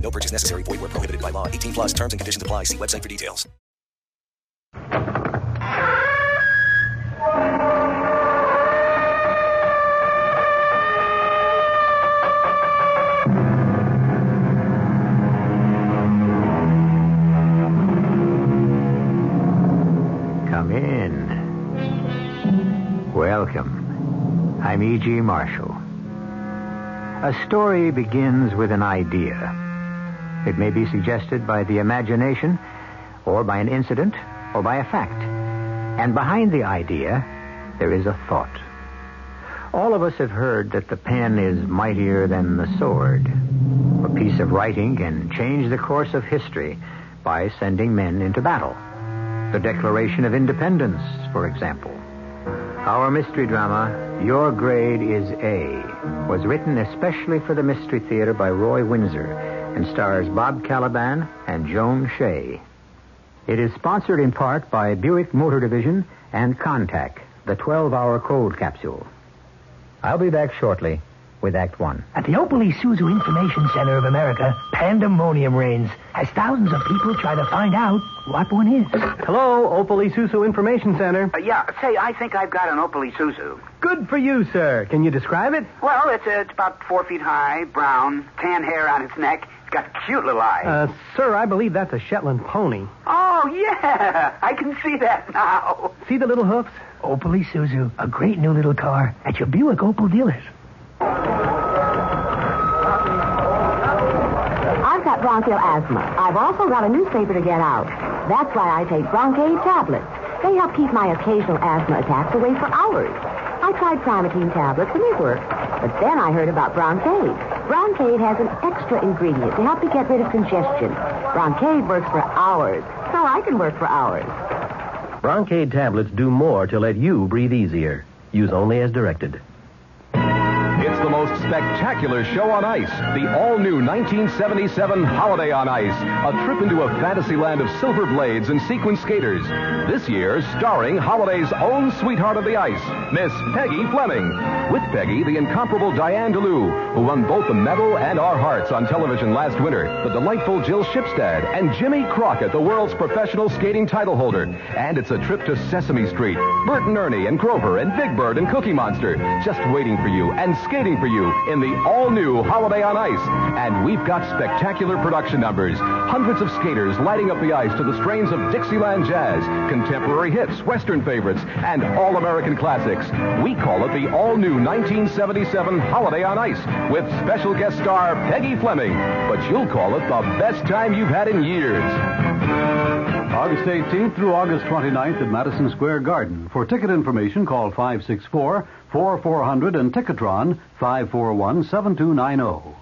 No purchase necessary. Void where prohibited by law. 18 plus terms and conditions apply. See website for details. Come in. Welcome. I'm E.G. Marshall. A story begins with an idea. It may be suggested by the imagination, or by an incident, or by a fact. And behind the idea, there is a thought. All of us have heard that the pen is mightier than the sword. A piece of writing can change the course of history by sending men into battle. The Declaration of Independence, for example. Our mystery drama, Your Grade is A, was written especially for the Mystery Theater by Roy Winsor and stars Bob Kaliban and Joan Shay. It is sponsored in part by Buick Motor Division and Contac, the 12 hour cold capsule. I'll be back shortly with Act One. At the Opel Isuzu Information Center of America, pandemonium reigns as thousands of people try to find out what one is. Hello, Opel Isuzu Information Center. Uh, yeah, say, I think I've got an Opel Isuzu. Good for you, sir. Can you describe it? Well, it's, uh, it's about four feet high, brown, tan hair on its neck. It's got cute little eyes. Uh, sir, I believe that's a Shetland pony. oh, yeah. I can see that now. See the little hoofs? Opel Isuzu, a great new little car at your Buick Opel dealers. I've got bronchial asthma. I've also got a newspaper to get out. That's why I take Bronkaid tablets. They help keep my occasional asthma attacks away for hours. I tried Primatene tablets and they worked. But then I heard about Bronkaid. Bronkaid has an extra ingredient to help you get rid of congestion. Bronkaid works for hours, so I can work for hours. Bronkaid tablets do more to let you breathe easier. Use only as directed. It's the most spectacular show on ice. The all-new 1977 Holiday on Ice. A trip into a fantasy land of silver blades and sequin skaters. This year, starring Holiday's own sweetheart of the ice, Miss Peggy Fleming. With Peggy, the incomparable Dianne de Leeuw, who won both the medal and our hearts on television last winter. The delightful Jill Shipstad and Jimmy Crockett, the world's professional skating title holder. And it's a trip to Sesame Street. Bert and Ernie and Grover and Big Bird and Cookie Monster just waiting for you and skating for you in the all-new Holiday on Ice. And we've got spectacular production numbers. Hundreds of skaters lighting up the ice to the strains of Dixieland jazz, contemporary hits, Western favorites, and all-American classics. We call it the all-new 1977 Holiday on Ice with special guest star Peggy Fleming. But you'll call it the best time you've had in years. August 18th through August 29th at Madison Square Garden. For ticket information, call 564 4400 and Ticketron 541 7290.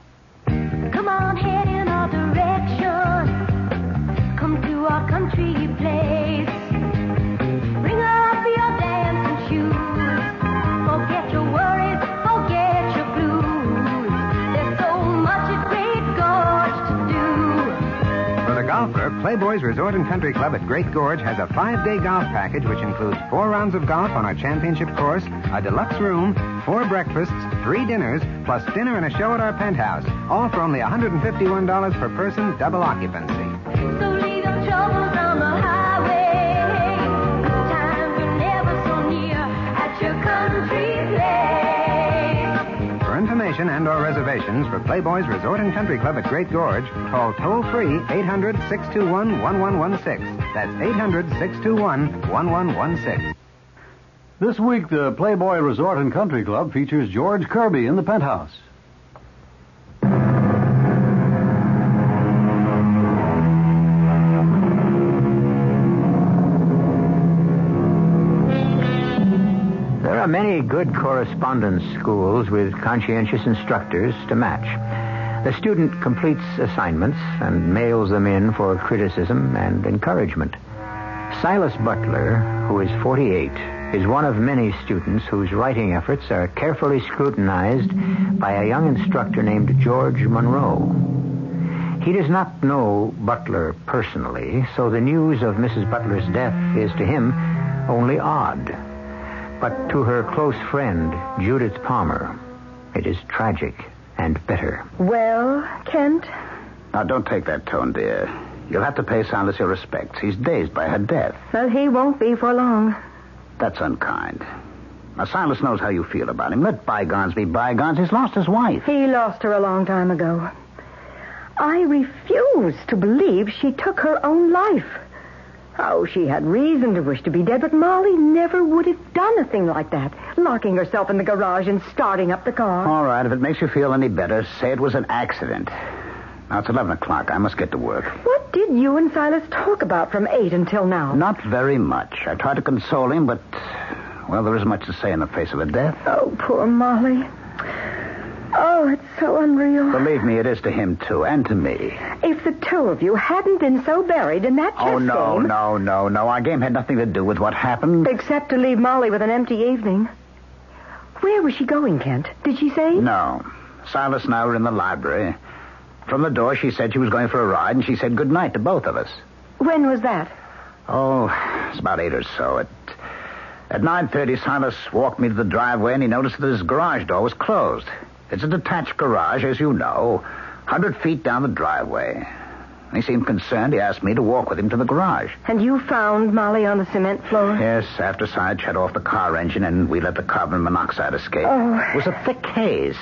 Playboy's Resort and Country Club at Great Gorge has a five-day golf package which includes four rounds of golf on our championship course, a deluxe room, four breakfasts, three dinners, plus dinner and a show at our penthouse. All for only $151 per person, double occupancy. So information and or reservations for Playboy's Resort and Country Club at Great Gorge, call toll free 800 621 1116. That's 800 621 1116. This week, the Playboy Resort and Country Club features George Kirby in the penthouse. Are many good correspondence schools with conscientious instructors to match. The student completes assignments and mails them in for criticism and encouragement. Silas Butler, who is 48, is one of many students whose writing efforts are carefully scrutinized by a young instructor named George Monroe. He does not know Butler personally, so the news of Mrs. Butler's death is to him only odd. But to her close friend, Judith Palmer, it is tragic and bitter. Well, Kent? Now, don't take that tone, dear. You'll have to pay Silas your respects. He's dazed by her death. Well, he won't be for long. That's unkind. Now, Silas knows how you feel about him. Let bygones be bygones. He's lost his wife. He lost her a long time ago. I refuse to believe she took her own life. Oh, she had reason to wish to be dead, but Molly never would have done a thing like that. Locking herself in the garage and starting up the car. All right, if it makes you feel any better, say it was an accident. Now, it's 11 o'clock. I must get to work. What did you and Silas talk about from 8 until now? Not very much. I tried to console him, but, well, there isn't much to say in the face of a death. Oh, poor Molly. Oh, it's so unreal. Believe me, it is to him, too, and to me. If the two of you hadn't been so buried in that Oh, no, game... no, no, no. Our game had nothing to do with what happened. Except to leave Molly with an empty evening. Where was she going, Kent? Did she say? No. Silas and I were in the library. From the door, she said she was going for a ride, and she said good night to both of us. When was that? Oh, it's about eight or so. At at nine thirty, Silas walked me to the driveway, and he noticed that his garage door was closed. It's a detached garage, as you know, hundred feet down the driveway. He seemed concerned. He asked me to walk with him to the garage. And you found Molly on the cement floor? Yes, after Silas shut off the car engine and we let the carbon monoxide escape. Oh. It was a thick haze.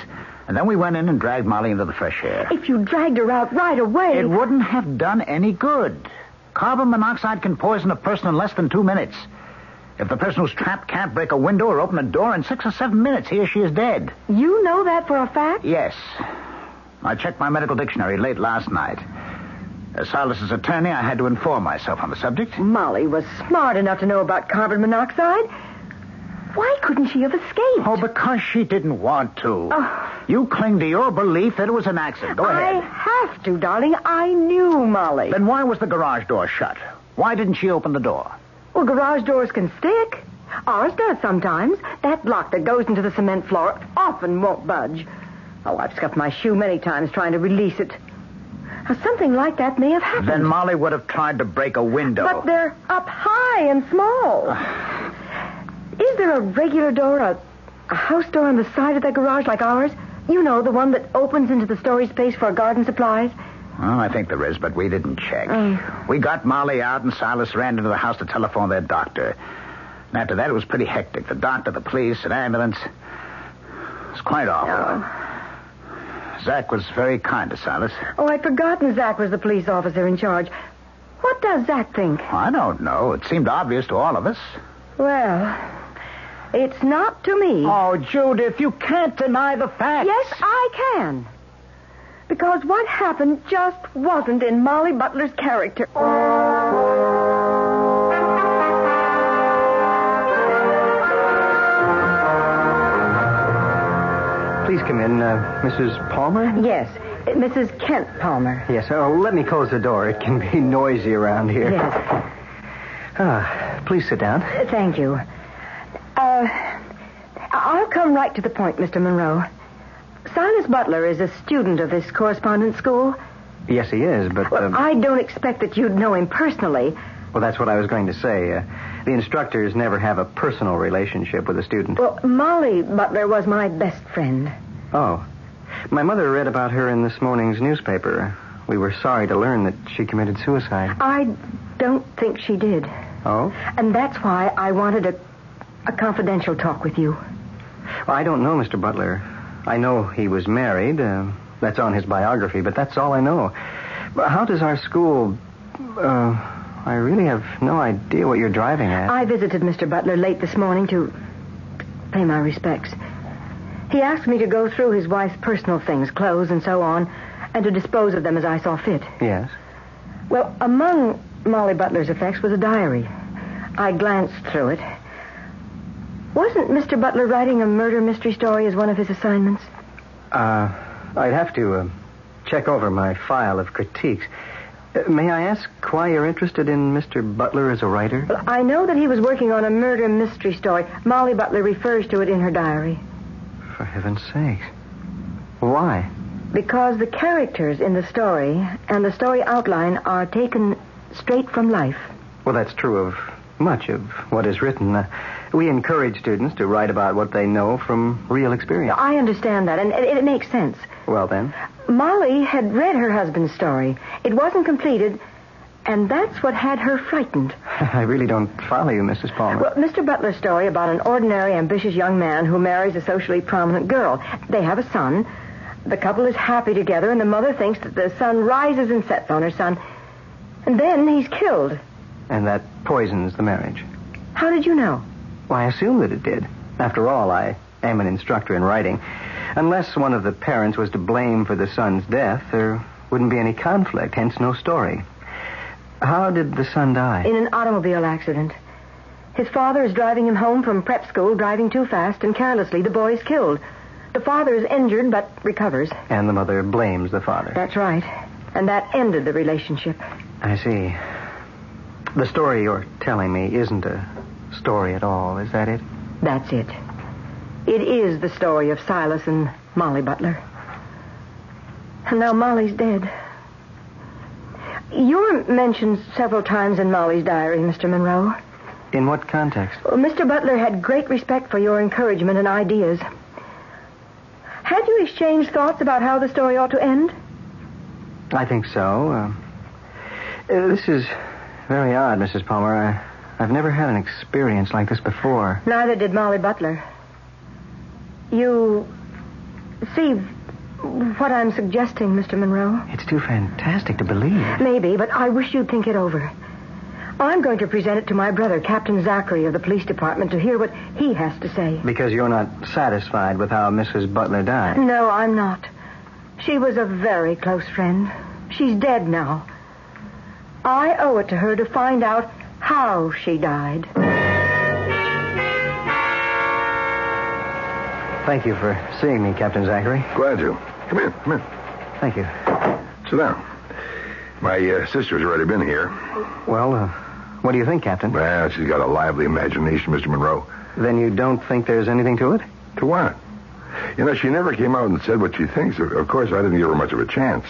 And then we went in and dragged Molly into the fresh air. If you dragged her out right away. It wouldn't have done any good. Carbon monoxide can poison a person in less than two minutes. If the person who's trapped can't break a window or open a door in six or seven minutes, he or she is dead. You know that for a fact? Yes. I checked my medical dictionary late last night. As Silas's attorney, I had to inform myself on the subject. Molly was smart enough to know about carbon monoxide. Why couldn't she have escaped? Oh, because she didn't want to. Oh. You cling to your belief that it was an accident. Go ahead. I have to, darling. I knew Molly. Then why was the garage door shut? Why didn't she open the door? Well, garage doors can stick. Ours does sometimes. That lock that goes into the cement floor often won't budge. Oh, I've scuffed my shoe many times trying to release it. Now, something like that may have happened. Then Molly would have tried to break a window. But they're up high and small. Ah. Is there a regular door, a, a house door on the side of that garage like ours? You know, the one that opens into the storage space for garden supplies? Well, I think there is, but we didn't check. Oh. We got Molly out, and Silas ran into the house to telephone their doctor. And after that, it was pretty hectic. The doctor, the police, an ambulance. It was quite awful. Oh. Zach was very kind to Silas. Oh, I'd forgotten Zach was the police officer in charge. What does Zach think? I don't know. It seemed obvious to all of us. Well, it's not to me. Oh, Judith, you can't deny the facts. Yes, I can. Because what happened just wasn't in Molly Butler's character. Please come in, uh, Mrs. Palmer? Yes, Mrs. Kent Palmer. Yes. Oh, let me close the door. It can be noisy around here. Yes. Ah, please sit down. Thank you. Uh, I'll come right to the point, Mr. Monroe. Silas Butler is a student of this correspondence school. Yes, he is, but Well, um, I don't expect that you'd know him personally. well, that's what I was going to say. Uh, the instructors never have a personal relationship with a student. Well, Molly Butler was my best friend. Oh, my mother read about her in this morning's newspaper. We were sorry to learn that she committed suicide. I don't think she did. Oh? And that's why I wanted a, a confidential talk with you. Well, I don't know, Mr. Butler. I know he was married. Uh, that's on his biography, but that's all I know. How does our school. Uh, I really have no idea what you're driving at. I visited Mr. Butler late this morning to pay my respects. He asked me to go through his wife's personal things, clothes and so on, and to dispose of them as I saw fit. Yes. Well, among Molly Butler's effects was a diary. I glanced through it. Wasn't Mr. Butler writing a murder mystery story as one of his assignments? Uh, I'd have to uh, check over my file of critiques. Uh, may I ask why you're interested in Mr. Butler as a writer? Well, I know that he was working on a murder mystery story. Molly Butler refers to it in her diary. For heaven's sake. Why? Because the characters in the story and the story outline are taken straight from life. Well, that's true of much of what is written. Uh, we encourage students to write about what they know from real experience. I understand that, and it, it makes sense. Well, then. Molly had read her husband's story. It wasn't completed, and that's what had her frightened. I really don't follow you, Mrs. Palmer. Well, Mr. Butler's story about an ordinary, ambitious young man who marries a socially prominent girl. They have a son. The couple is happy together, and the mother thinks that the sun rises and sets on her son. And then he's killed. And that poisons the marriage. How did you know? Well, I assume that it did. After all, I am an instructor in writing. Unless one of the parents was to blame for the son's death, there wouldn't be any conflict, hence no story. How did the son die? In an automobile accident. His father is driving him home from prep school, driving too fast, and carelessly the boy is killed. The father is injured, but recovers. And the mother blames the father. That's right. And that ended the relationship. I see. The story you're telling me isn't a story at all, is that it? That's it. It is the story of Silas and Molly Butler. And now Molly's dead. You're mentioned several times in Molly's diary, Mr. Monroe. In what context? Well, Mr. Butler had great respect for your encouragement and ideas. Had you exchanged thoughts about how the story ought to end? I think so. Uh, uh, this is very odd, Mrs. Palmer. I, I've never had an experience like this before. Neither did Molly Butler. You see what I'm suggesting, Mr. Monroe? It's too fantastic to believe. Maybe, but I wish you'd think it over. I'm going to present it to my brother, Captain Zachary of the police department, to hear what he has to say. Because you're not satisfied with how Mrs. Butler died. No, I'm not. She was a very close friend. She's dead now. I owe it to her to find out how she died. Thank you for seeing me, Captain Zachary. Glad to. Come in, come in. Thank you. Sit down. My uh, sister's already been here. Well, uh, what do you think, Captain? Well, she's got a lively imagination, Mr. Monroe. Then you don't think there's anything to it? To what? You know, she never came out and said what she thinks. Of of course, I didn't give her much of a chance.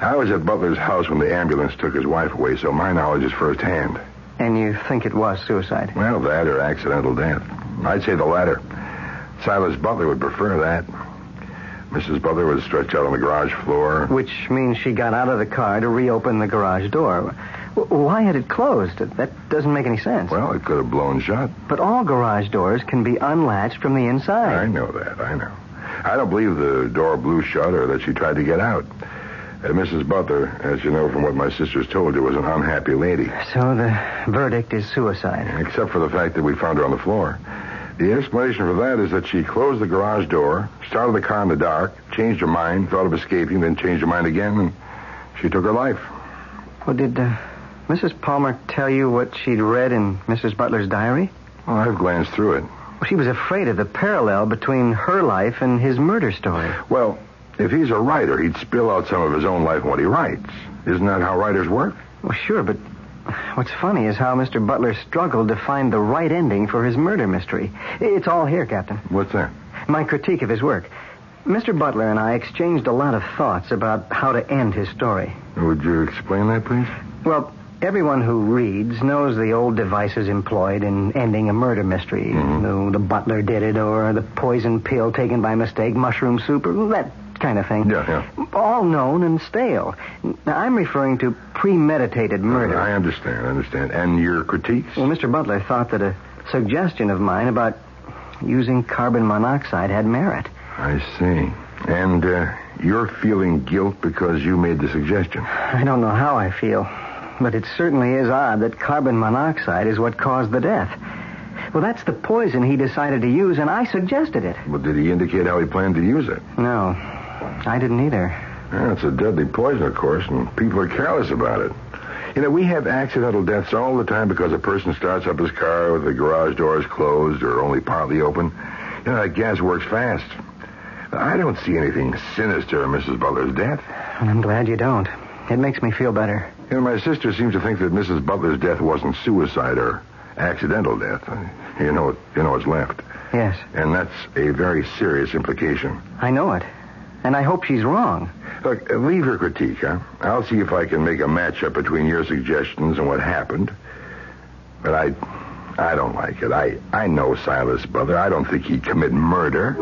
I was at Butler's house when the ambulance took his wife away, so my knowledge is firsthand. And you think it was suicide? Well, that or accidental death. I'd say the latter. Silas Butler would prefer that. Mrs. Butler was stretched out on the garage floor. Which means she got out of the car to reopen the garage door. Why had it closed? That doesn't make any sense. Well, it could have blown shut. But all garage doors can be unlatched from the inside. I know that. I know. I don't believe the door blew shut or that she tried to get out. Uh, Mrs. Butler, as you know from what my sisters told you, was an unhappy lady. So the verdict is suicide. Except for the fact that we found her on the floor. The explanation for that is that she closed the garage door, started the car in the dark, changed her mind, thought of escaping, then changed her mind again, and she took her life. Well, did uh, Mrs. Palmer tell you what she'd read in Mrs. Butler's diary? Well, I've glanced through it. Well, she was afraid of the parallel between her life and his murder story. Well, if he's a writer, he'd spill out some of his own life in what he writes. Isn't that how writers work? Well, sure, but what's funny is how Mr. Butler struggled to find the right ending for his murder mystery. It's all here, Captain. What's that? My critique of his work. Mr. Butler and I exchanged a lot of thoughts about how to end his story. Would you explain that, please? Well, everyone who reads knows the old devices employed in ending a murder mystery. Mm-hmm. The, the butler did it, or the poison pill taken by mistake, mushroom soup, or that kind of thing. Yeah, yeah. All known and stale. Now, I'm referring to premeditated murder. I understand, I understand. And your critiques? Well, Mr. Butler thought that a suggestion of mine about using carbon monoxide had merit. I see. And uh, you're feeling guilt because you made the suggestion. I don't know how I feel, but it certainly is odd that carbon monoxide is what caused the death. Well, that's the poison he decided to use, and I suggested it. Well, did he indicate how he planned to use it? No, I didn't either. Yeah, it's a deadly poison, of course, and people are careless about it. You know, we have accidental deaths all the time because a person starts up his car with the garage doors closed or only partly open. You know, that gas works fast. I don't see anything sinister in Mrs. Butler's death. I'm glad you don't. It makes me feel better. You know, my sister seems to think that Mrs. Butler's death wasn't suicide or accidental death. You know, you know what's left. Yes. And that's a very serious implication. I know it. And I hope she's wrong. Look, leave her critique, huh? I'll see if I can make a matchup between your suggestions and what happened. But I I don't like it. I, I know Silas brother. I don't think he'd commit murder.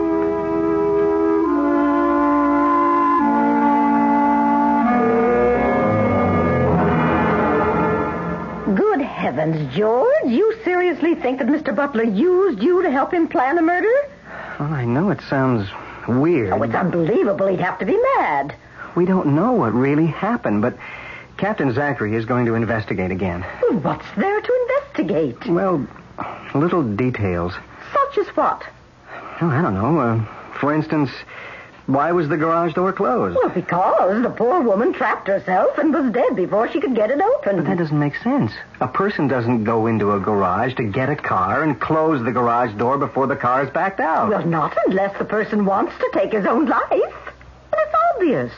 Good heavens, George. You seriously think that Mr. Butler used you to help him plan a murder? Well, I know it sounds weird. Oh, it's unbelievable. He'd have to be mad. We don't know what really happened, but Captain Zachary is going to investigate again. Well, what's there to investigate? Well, little details. Such as what? Oh, I don't know. Uh, for instance, why was the garage door closed? Well, because the poor woman trapped herself and was dead before she could get it open. But that doesn't make sense. A person doesn't go into a garage to get a car and close the garage door before the car is backed out. Well, not unless the person wants to take his own life. Well, it's obvious.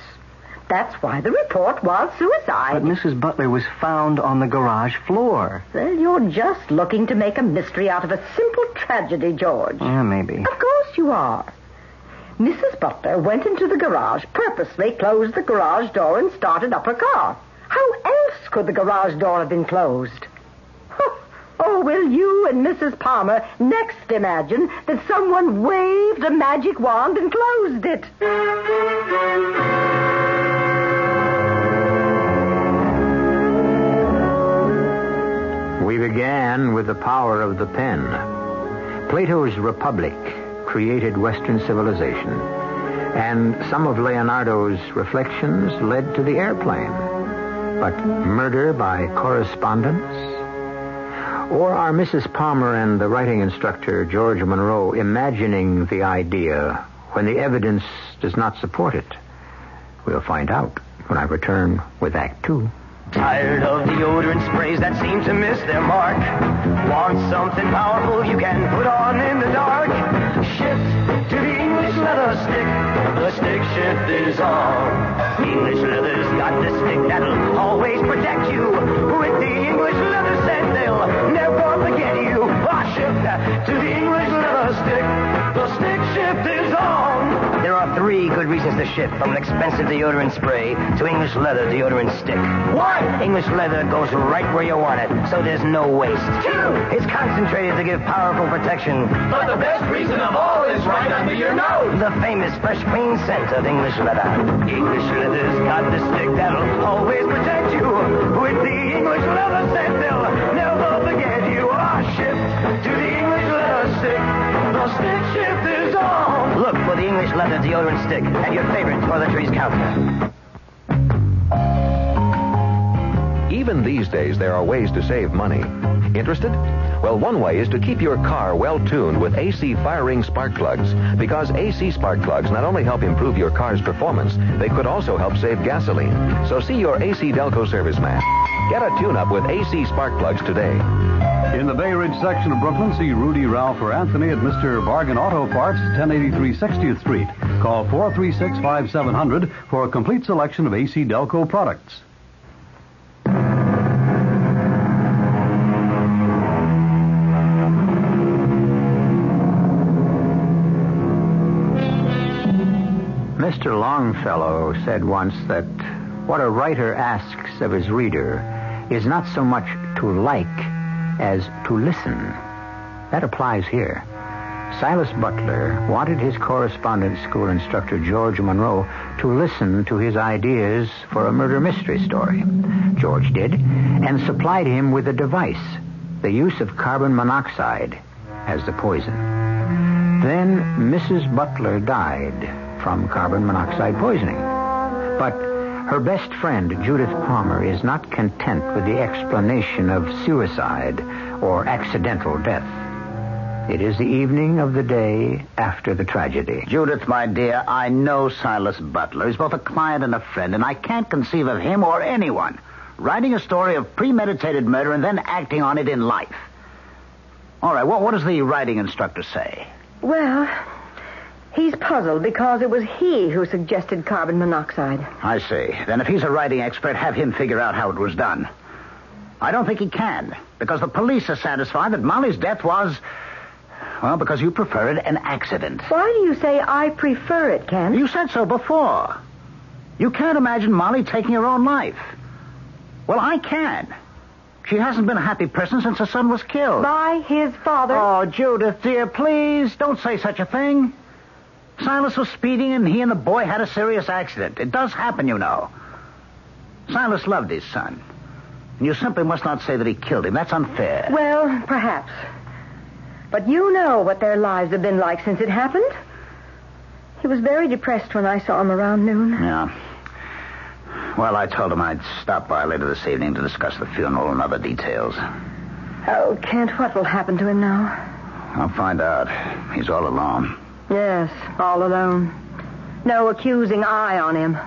That's why the report was suicide. But Mrs. Butler was found on the garage floor. Well, you're just looking to make a mystery out of a simple tragedy, George. Yeah, maybe. Of course you are. Mrs. Butler went into the garage, purposely closed the garage door, and started up her car. How else could the garage door have been closed? Oh, will you and Mrs. Palmer next imagine that someone waved a magic wand and closed it? We began with the power of the pen. Plato's Republic created Western civilization, and some of Leonardo's reflections led to the airplane. But murder by correspondence? Or are Mrs. Palmer and the writing instructor, George Monroe, imagining the idea when the evidence does not support it? We'll find out when I return with Act Two. Tired of deodorant sprays that seem to miss their mark? Want something powerful you can put on in the dark? Shift to the English leather stick. The stick shift is on. English leather's got the stick that'll always protect you. Three good reasons to shift from an expensive deodorant spray to English leather deodorant stick. One, English leather goes right where you want it, so there's no waste. Two, It's concentrated to give powerful protection. but the best reason of all is right under your nose. The famous fresh clean scent of English leather. English leather's got the stick that'll always protect you. With the English leather scent, they'll never forget you. Ah, shift to the English leather stick. The stick shift is on. The English leather deodorant stick and your favorite toiletries counter. Even these days, there are ways to save money. Interested? Well, one way is to keep your car well tuned with AC firing spark plugs. Because AC spark plugs not only help improve your car's performance, they could also help save gasoline. So see your AC Delco serviceman. Get a tune up with AC spark plugs today. In the Bay Ridge section of Brooklyn, see Rudy, Ralph, or Anthony at Mr. Bargain Auto Parts, 1083 60th Street. Call 436 5700 for a complete selection of AC Delco products. Mr. Longfellow said once that what a writer asks of his reader is not so much to like as to listen. That applies here. Silas Butler wanted his correspondence school instructor, George Monroe, to listen to his ideas for a murder mystery story. George did, and supplied him with a device, the use of carbon monoxide as the poison. Then Mrs. Butler died from carbon monoxide poisoning. But her best friend, Judith Palmer, is not content with the explanation of suicide or accidental death. It is the evening of the day after the tragedy. Judith, my dear, I know Silas Butler. He's both a client and a friend, and I can't conceive of him or anyone writing a story of premeditated murder and then acting on it in life. All right, what, what does the writing instructor say? Well, he's puzzled because it was he who suggested carbon monoxide. I see. Then if he's a writing expert, have him figure out how it was done. I don't think he can, because the police are satisfied that Molly's death was, well, because you prefer it an accident. Why do you say I prefer it, Ken? You said so before. You can't imagine Molly taking her own life. Well, I can. She hasn't been a happy person since her son was killed. By his father? Oh, Judith, dear, please, don't say such a thing. Silas was speeding and he and the boy had a serious accident. It does happen, you know. Silas loved his son. And you simply must not say that he killed him. That's unfair. Well, perhaps. But you know what their lives have been like since it happened. He was very depressed when I saw him around noon. Yeah. Well, I told him I'd stop by later this evening to discuss the funeral and other details. Oh, Kent, what will happen to him now? I'll find out. He's all alone. Yes, all alone. No accusing eye on him.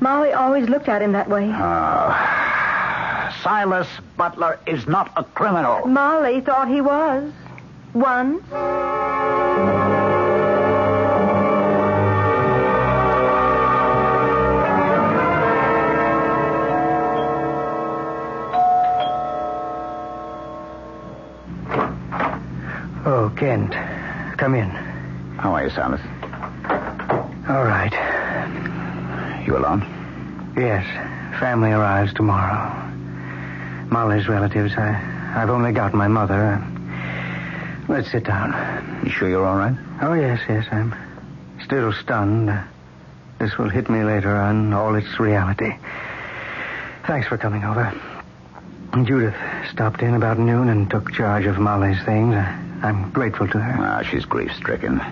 Molly always looked at him that way. Oh. Silas Butler is not a criminal. Molly thought he was. Once. Oh, Kent. Come in. How are you, Silas? All right. You alone? Yes. Family arrives tomorrow. Molly's relatives. I, I've only got my mother. Uh, let's sit down. You sure you're all right? Oh, yes, yes. I'm still stunned. Uh, this will hit me later on, all its reality. Thanks for coming over. Judith stopped in about noon and took charge of Molly's things. Uh, I'm grateful to her. Ah, she's grief stricken.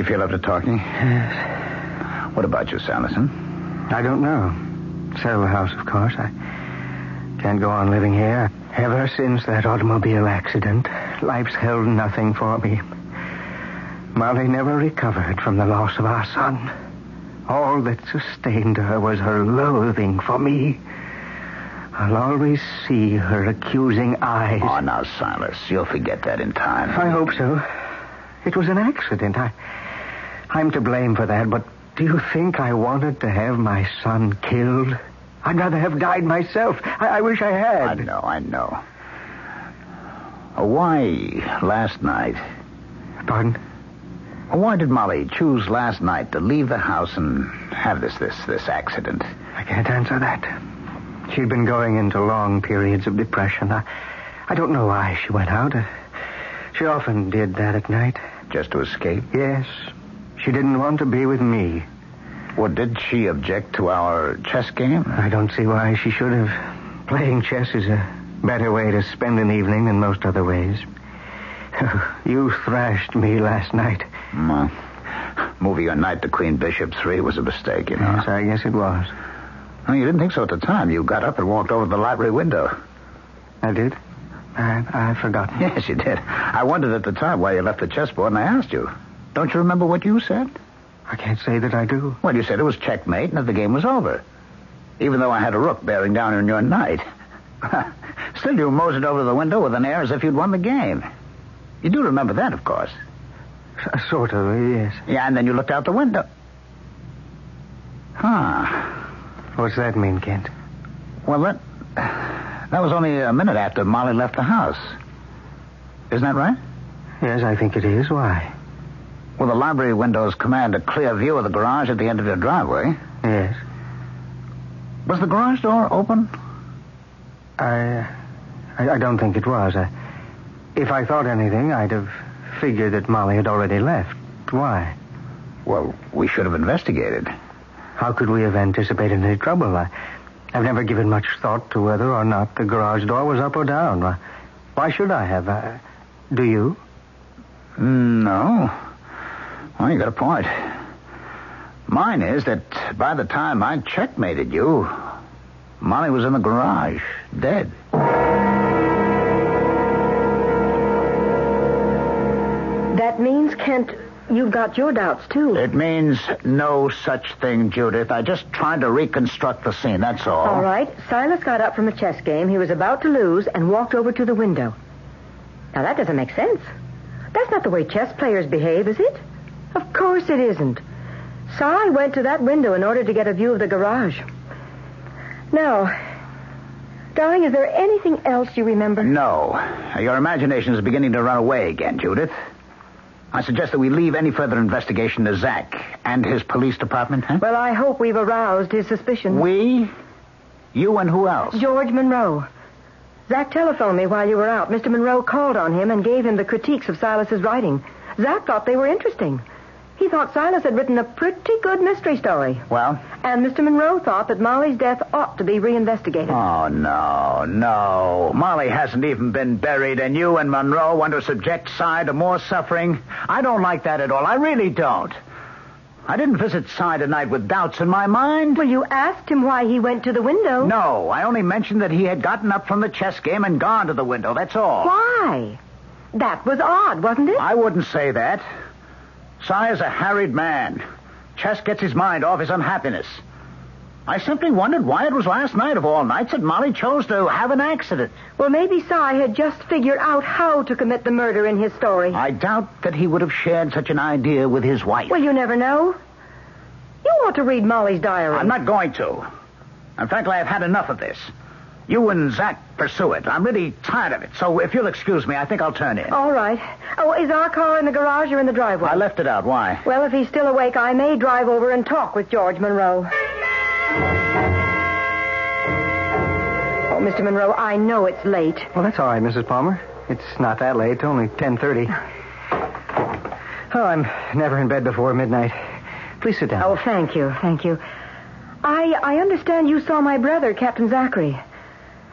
You feel up to talking? Yes. What about you, Sanderson? I don't know. Sell the house, of course. I can't go on living here. Ever since that automobile accident, life's held nothing for me. Molly never recovered from the loss of our son. All that sustained her was her loathing for me. I'll always see her accusing eyes. Oh, now, Silas, you'll forget that in time. I hope so. It was an accident. I, I'm to blame for that, but do you think I wanted to have my son killed? I'd rather have died myself. I, I wish I had. I know, I know. Why last night? Pardon? Why did Molly choose last night to leave the house and have this this this accident? I can't answer that. She'd been going into long periods of depression. I, I don't know why she went out. Uh, She often did that at night. Just to escape? Yes. She didn't want to be with me. Well, did she object to our chess game? I don't see why she should have. Playing chess is a better way to spend an evening than most other ways. you thrashed me last night. Well, moving your knight to Queen Bishop 3 was a mistake, you know. Yes, I guess it was. Oh, you didn't think so at the time. You got up and walked over to the library window. I did? I, I forgot. Yes, you did. I wondered at the time why you left the chessboard, and I asked you. Don't you remember what you said? I can't say that I do. Well, you said it was checkmate and that the game was over. Even though I had a rook bearing down on your knight. Still, you moseyed over to the window with an air as if you'd won the game. You do remember that, of course. S- sort of, yes. Yeah, and then you looked out the window. Huh. What's that mean, Kent? Well, that, that was only a minute after Molly left the house. Isn't that right? Yes, I think it is. Why? Well, the library windows command a clear view of the garage at the end of your driveway. Yes. Was the garage door open? I, I, I don't think it was. I, if I thought anything, I'd have figured that Molly had already left. Why? Well, we should have investigated. How could we have anticipated any trouble? I, I've never given much thought to whether or not the garage door was up or down. Why, should I have? Uh, do you? Mm, No. Well, you got a point. Mine is that by the time I checkmated you, Molly was in the garage, dead. That means, Kent, you've got your doubts, too. It means no such thing, Judith. I just tried to reconstruct the scene, that's all. All right. Silas got up from a chess game he was about to lose and walked over to the window. Now, that doesn't make sense. That's not the way chess players behave, is it? Of course it isn't. Si went to that window in order to get a view of the garage. Now, darling, is there anything else you remember? No. Your imagination is beginning to run away again, Judith. I suggest that we leave any further investigation to Zach and his police department, huh? Well, I hope we've aroused his suspicions. We? You and who else? George Monroe. Zach telephoned me while you were out. Mr. Monroe called on him and gave him the critiques of Silas's writing. Zach thought they were interesting. He thought Silas had written a pretty good mystery story. Well? And Mr. Monroe thought that Molly's death ought to be reinvestigated. Oh, no, no. Molly hasn't even been buried, and you and Monroe want to subject Cy to more suffering? I don't like that at all. I really don't. I didn't visit Cy tonight with doubts in my mind. Well, you asked him why he went to the window. No, I only mentioned that he had gotten up from the chess game and gone to the window. That's all. Why? That was odd, wasn't it? I wouldn't say that. Cy is a harried man. Chess gets his mind off his unhappiness. I simply wondered why it was last night of all nights that Molly chose to have an accident. Well, maybe Cy had just figured out how to commit the murder in his story. I doubt that he would have shared such an idea with his wife. Well, you never know. You ought to read Molly's diary. I'm not going to. And frankly, I've had enough of this. You and Zach pursue it. I'm really tired of it. So if you'll excuse me, I think I'll turn in. All right. Oh, is our car in the garage or in the driveway? I left it out. Why? Well, if he's still awake, I may drive over and talk with George Monroe. Oh, Mr. Monroe, I know it's late. Well, that's all right, Mrs. Palmer. It's not that late. It's only 10.30. Oh, I'm never in bed before midnight. Please sit down. Oh, thank you, thank you. I I understand you saw my brother, Captain Zachary.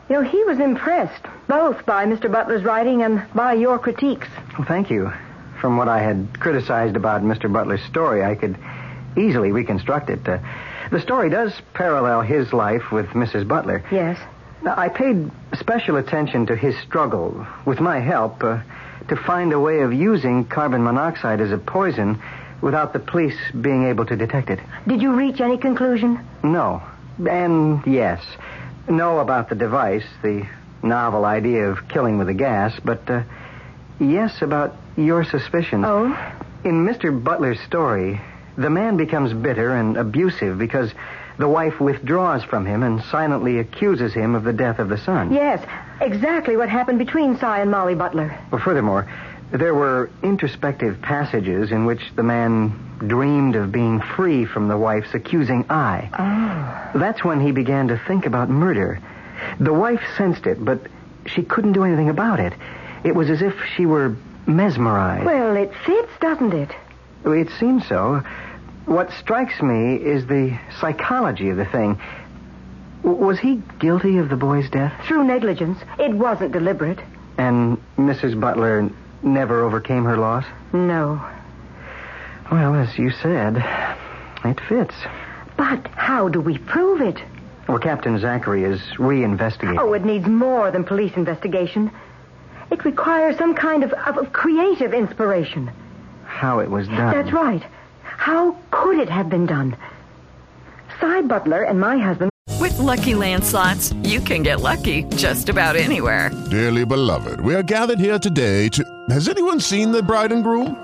You know, he was impressed, both by Mr. Butler's writing and by your critiques. Well, thank you. From what I had criticized about Mr. Butler's story, I could easily reconstruct it. Uh, the story does parallel his life with Mrs. Butler. Yes. Now, I paid special attention to his struggle, with my help, uh, to find a way of using carbon monoxide as a poison without the police being able to detect it. Did you reach any conclusion? No. And yes. No about the device, the novel idea of killing with a gas, but uh, yes about your suspicions. Oh? In Mr. Butler's story, the man becomes bitter and abusive because the wife withdraws from him and silently accuses him of the death of the son. Yes, exactly what happened between Cy and Molly Butler. Well, furthermore, there were introspective passages in which the man dreamed of being free from the wife's accusing eye. Oh. That's when he began to think about murder. The wife sensed it, but she couldn't do anything about it. It was as if she were mesmerized. Well, it fits, doesn't it? It seems so. What strikes me is the psychology of the thing. W- Was he guilty of the boy's death? Through negligence. It wasn't deliberate. And Mrs. Butler never overcame her loss? No. Well, as you said, it fits. But how do we prove it? Well, Captain Zachary is reinvestigating. Oh, it needs more than police investigation. It requires some kind of, of, of creative inspiration. How it was done. That's right. How could it have been done? Cy Butler and my husband. With Lucky Land slots, you can get lucky just about anywhere. Dearly beloved, we are gathered here today to. Has anyone seen the bride and groom?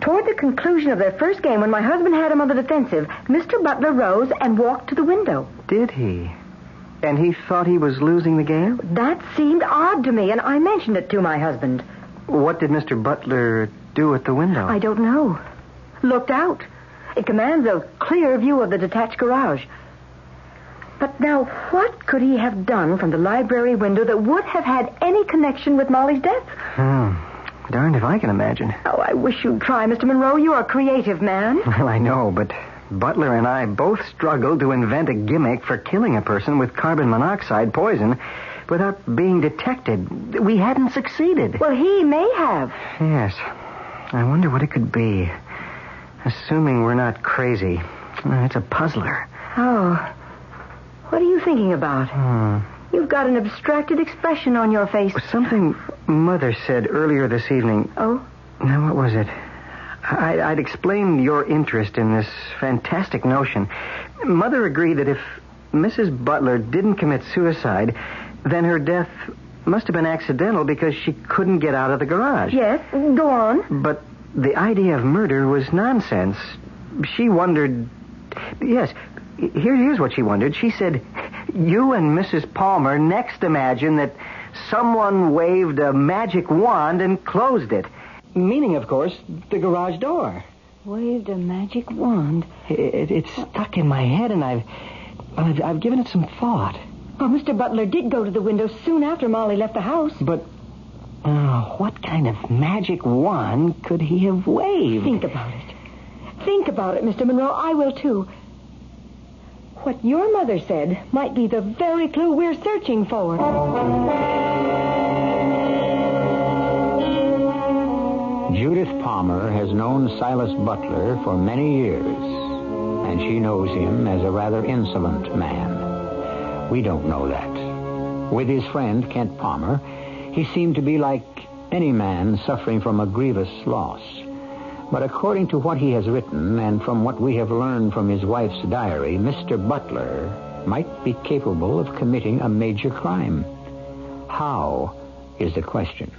Toward the conclusion of their first game, when my husband had him on the defensive, Mr. Butler rose and walked to the window. Did he? And he thought he was losing the game? That seemed odd to me, and I mentioned it to my husband. What did Mr. Butler do at the window? I don't know. Looked out. It commands a clear view of the detached garage. But now, what could he have done from the library window that would have had any connection with Molly's death? Hmm. Darned if I can imagine. Oh, I wish you'd try, Mr. Monroe. You're a creative man. Well, I know, but Butler and I both struggled to invent a gimmick for killing a person with carbon monoxide poison without being detected. We hadn't succeeded. Well, he may have. Yes. I wonder what it could be. Assuming we're not crazy. It's a puzzler. Oh. What are you thinking about? Hmm. You've got an abstracted expression on your face. Something Mother said earlier this evening. Oh? Now, what was it? I, I'd explained your interest in this fantastic notion. Mother agreed that if Mrs. Butler didn't commit suicide, then her death must have been accidental because she couldn't get out of the garage. Yes, go on. But the idea of murder was nonsense. She wondered. Yes, here, here's what she wondered. She said, You and Mrs. Palmer next imagine that someone waved a magic wand and closed it. Meaning, of course, the garage door. Waved a magic wand. It, it, it's stuck in my head, and I've, I've, I've given it some thought. Well, Mr. Butler did go to the window soon after Molly left the house. But uh, what kind of magic wand could he have waved? Think about it. Think about it, Mr. Monroe. I will, too. What your mother said might be the very clue we're searching for. Judith Palmer has known Silas Butler for many years, and she knows him as a rather insolent man. We don't know that. With his friend, Kent Palmer, he seemed to be like any man suffering from a grievous loss. But according to what he has written and from what we have learned from his wife's diary, Mr. Butler might be capable of committing a major crime. How is the question?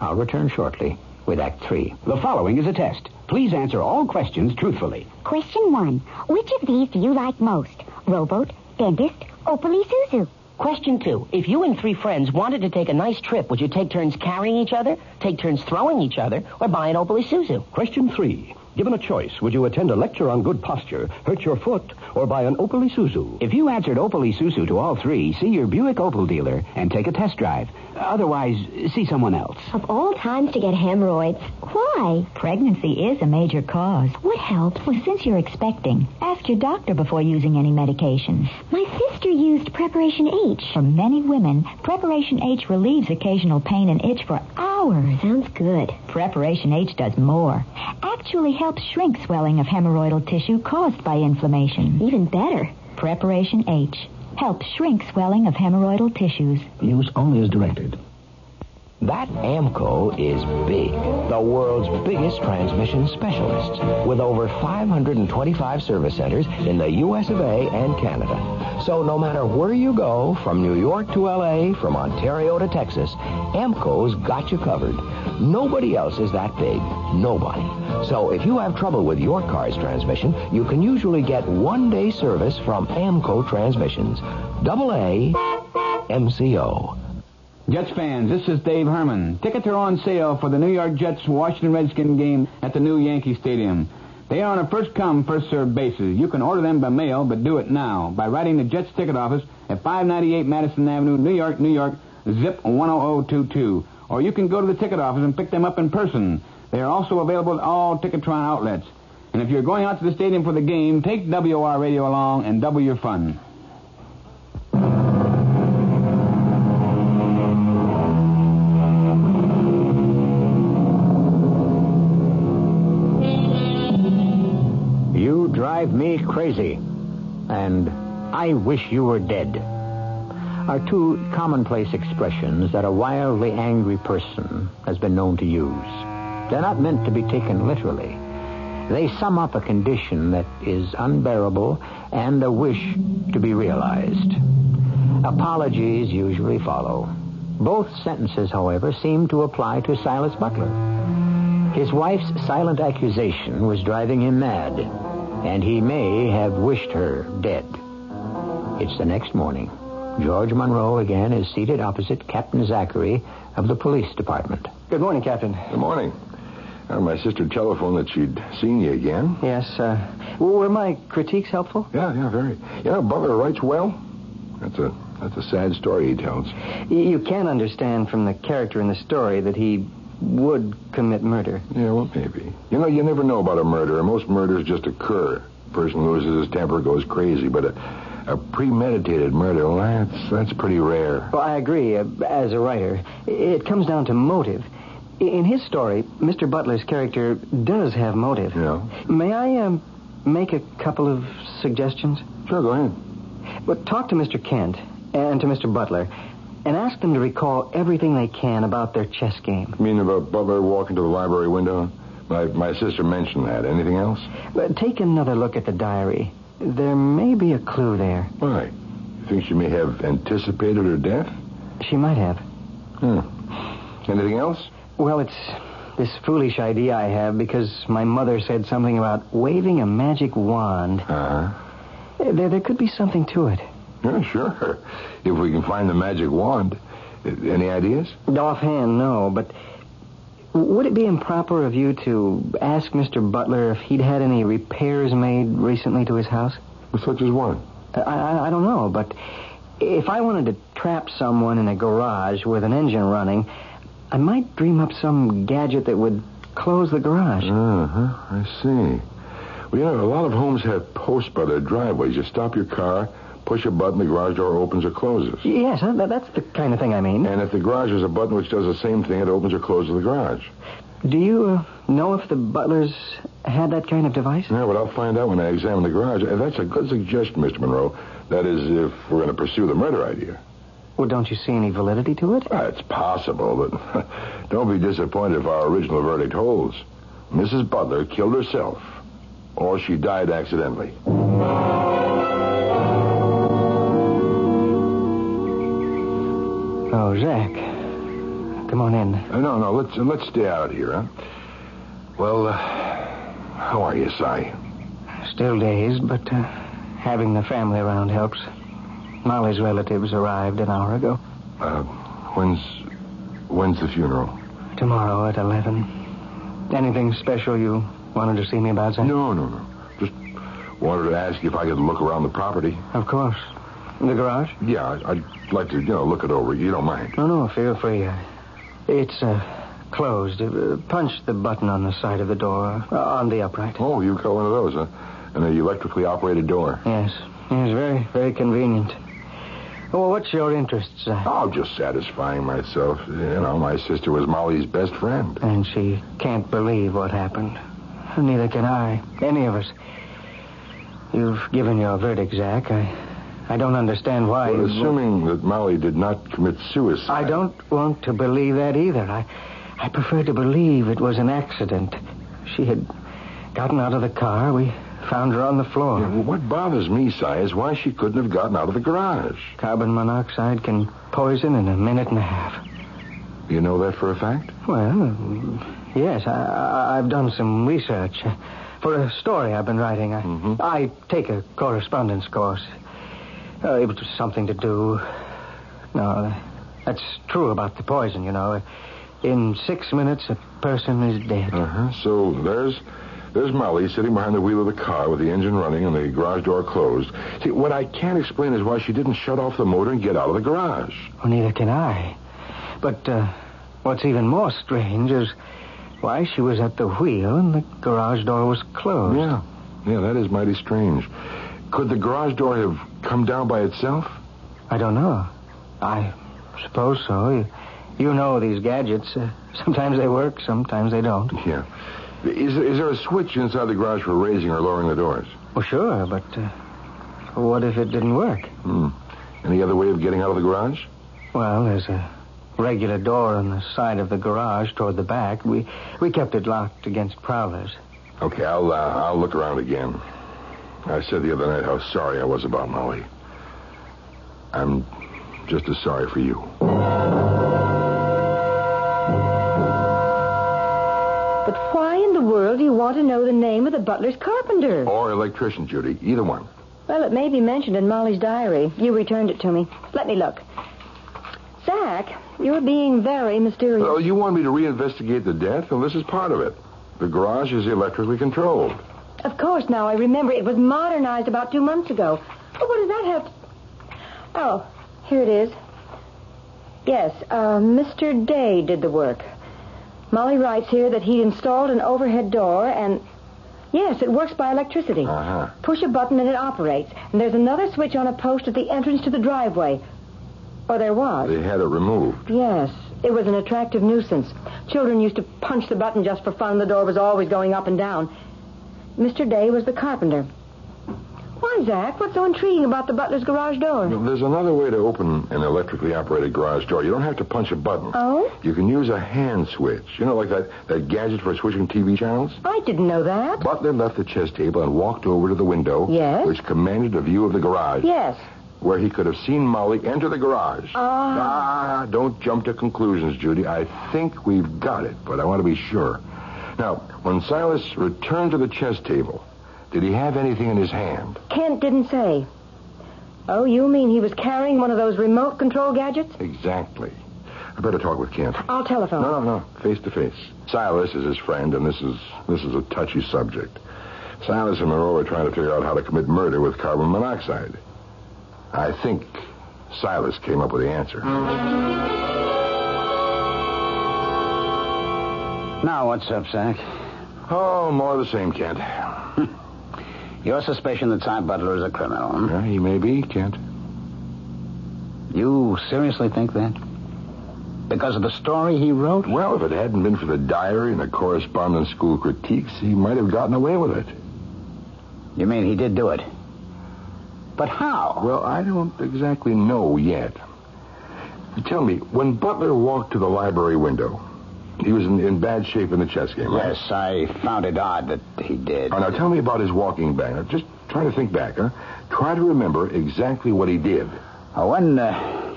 I'll return shortly with Act Three. The following is a test. Please answer all questions truthfully. Question one. Which of these do you like most? Rowboat, dentist, Opel Isuzu? Question two. If you and three friends wanted to take a nice trip, would you take turns carrying each other, take turns throwing each other, or buy an Opel Isuzu? Question three. Given a choice, would you attend a lecture on good posture, hurt your foot, or buy an Opel Isuzu? If you answered Opel Isuzu to all three, see your Buick Opel dealer and take a test drive. Otherwise, see someone else. Of all times to get hemorrhoids, why? Pregnancy is a major cause. What helps? Well, since you're expecting, ask your doctor before using any medications. My sister used Preparation H. For many women, Preparation H relieves occasional pain and itch for hours. Sounds good. Preparation H does more. Actually helps shrink swelling of hemorrhoidal tissue caused by inflammation. Even better. Preparation H helps shrink swelling of hemorrhoidal tissues. Use only as directed. That AAMCO is big. The world's biggest transmission specialist. With over 525 service centers in the US of A and Canada. So no matter where you go, from New York to LA, from Ontario to Texas, AAMCO's got you covered. Nobody else is that big. Nobody. So if you have trouble with your car's transmission, you can usually get one day service from AAMCO Transmissions. Double A MCO. Jets fans, this is Dave Herman. Tickets are on sale for the New York Jets Washington Redskins game at the new Yankee Stadium. They are on a first come, first served basis. You can order them by mail, but do it now by writing the Jets ticket office at 598 Madison Avenue, New York, New York, zip 10022. Or you can go to the ticket office and pick them up in person. They are also available at all Ticketron outlets. And if you're going out to the stadium for the game, take WR radio along and double your fun. Me crazy, and I wish you were dead are two commonplace expressions that a wildly angry person has been known to use. They're not meant to be taken literally. They sum up a condition that is unbearable and a wish to be realized. Apologies usually follow. Both sentences, however, seem to apply to Silas Butler. His wife's silent accusation was driving him mad, and he may have wished her dead. It's the next morning. George Monroe again is seated opposite Captain Zachary of the police department. Good morning, Captain. Good morning. Uh, my sister telephoned that she'd seen you again. Yes, uh, were my critiques helpful? Yeah, yeah, very. You know, Butler writes well. That's a that's a sad story he tells. You can understand from the character in the story that he would commit murder. Yeah, well, maybe. You know, you never know about a murder. Most murders just occur. A person loses his temper, goes crazy, but a, a premeditated murder, well, that's that's pretty rare. Well, I agree. Uh, as a writer, it comes down to motive. In his story, Mr. Butler's character does have motive. Yeah. May I um, make a couple of suggestions? Sure, go ahead. Well, talk to Mr. Kent and to Mr. Butler and ask them to recall everything they can about their chess game. You mean about Butler walking to the library window? My, my sister mentioned that. Anything else? But take another look at the diary. There may be a clue there. Why? You think she may have anticipated her death? She might have. Hmm. Anything else? Well, it's this foolish idea I have because my mother said something about waving a magic wand. Uh-huh. There, there could be something to it. Yeah, sure. If we can find the magic wand. Any ideas? Offhand, no, but would it be improper of you to ask Mr. Butler if he'd had any repairs made recently to his house? Such as what? I, I, I don't know, but if I wanted to trap someone in a garage with an engine running, I might dream up some gadget that would close the garage. Uh-huh. I see. Well, you know, a lot of homes have posts by their driveways. You stop your car, push a button, the garage door opens or closes. Yes, that, that's the kind of thing I mean. And if the garage has a button which does the same thing, it opens or closes the garage. Do you uh, know if the butlers had that kind of device? Yeah, but I'll find out when I examine the garage. Uh, That's a good suggestion, Mr. Monroe. That is, if we're going to pursue the murder idea. Well, don't you see any validity to it? Ah, it's possible, but don't be disappointed if our original verdict holds. Mrs. Butler killed herself, or she died accidentally. Oh, Zach. Come on in. Uh, no, no, let's uh, let's stay out here, huh? Well, uh, how are you, Si? Still dazed, but uh, having the family around helps. Molly's relatives arrived an hour ago. Uh, when's when's the funeral? Tomorrow at 11. Anything special you wanted to see me about, Zach? No, no, no. Just wanted to ask you if I could look around the property. Of course. The garage? Yeah, I'd like to, you know, look it over. You don't mind? No, no, feel free. Uh, It's uh, closed. Uh, punch the button on the side of the door, uh, on the upright. Oh, you got one of those, huh? An electrically operated door. Yes. Yes, very, very convenient. Well, what's your interest, Zach? Oh, just satisfying myself. You know, my sister was Molly's best friend. And she can't believe what happened. Neither can I. Any of us. You've given your verdict, Zach. I, I don't understand why. Well, assuming that Molly did not commit suicide. I don't want to believe that either. I, I prefer to believe it was an accident. She had gotten out of the car. We found her on the floor. Yeah, well, what bothers me, Si, is why she couldn't have gotten out of the garage. Carbon monoxide can poison in a minute and a half. You know that for a fact? Well, yes, I, I've done some research. For a story I've been writing, I, Mm-hmm. I take a correspondence course. Uh, it was something to do. No, that's true about the poison, you know. In six minutes, a person is dead. Uh-huh. So there's there's Molly sitting behind the wheel of the car with the engine running and the garage door closed. See, what I can't explain is why she didn't shut off the motor and get out of the garage. Well, neither can I. But uh, what's even more strange is why she was at the wheel and the garage door was closed. Yeah. Yeah, that is mighty strange. Could the garage door have come down by itself? I don't know. I suppose so. You, you know these gadgets. Uh, sometimes they work, sometimes they don't. Yeah. Is, is there a switch inside the garage for raising or lowering the doors? Well, sure, but uh, what if it didn't work? Hmm. Any other way of getting out of the garage? Well, there's a regular door on the side of the garage toward the back. We we kept it locked against prowlers. Okay, I'll uh, I'll look around again. I said the other night how sorry I was about Molly. I'm just as sorry for you. But why in the world do you want to know the name of the butler's carpenter? Or electrician, Judy. Either one. Well, it may be mentioned in Molly's diary. You returned it to me. Let me look. Zach, you're being very mysterious. Well, you want me to reinvestigate the death? Well, this is part of it. The garage is electrically controlled. Of course, now I remember it was modernized about two months ago. But what does that have to... Oh, here it is. Yes, uh, Mr. Day did the work. Molly writes here that he installed an overhead door and... Yes, it works by electricity. Uh-huh. Push a button and it operates. And there's another switch on a post at the entrance to the driveway. Or there was. They had it removed. Yes, it was an attractive nuisance. Children used to punch the button just for fun. The door was always going up and down. Mr. Day was the carpenter. Why, Zach? What's so intriguing about the butler's garage door? Well, There's another way to open an electrically operated garage door. You don't have to punch a button. Oh? You can use a hand switch. You know, like that, that gadget for switching TV channels? I didn't know that. Butler left the chess table and walked over to the window, Yes? which commanded a view of the garage, Yes. where he could have seen Molly enter the garage. Ah. Ah, don't jump to conclusions, Judy. I think we've got it, but I want to be sure. Now, when Silas returned to the chess table, did he have anything in his hand? Kent didn't say. Oh, you mean he was carrying one of those remote control gadgets? Exactly. I better talk with Kent. I'll telephone. No, no, no. Face to face. Silas is his friend, and this is this is a touchy subject. Silas and Monroe are trying to figure out how to commit murder with carbon monoxide. I think Silas came up with the answer. Now, what's up, Zach? Oh, more of the same, Kent. Your suspicion that Cy Butler is a criminal, huh? Yeah, he may be, Kent. You seriously think that? Because of the story he wrote? Well, if it hadn't been for the diary and the correspondence school critiques, he might have gotten away with it. You mean he did do it? But how? Well, I don't exactly know yet. Tell me, when Butler walked to the library window, he was in, in bad shape in the chess game, right? Yes, I found it odd that he did. Oh, now tell me about his walking back. Now, just try to think back, huh? Try to remember exactly what he did. Uh, when, uh,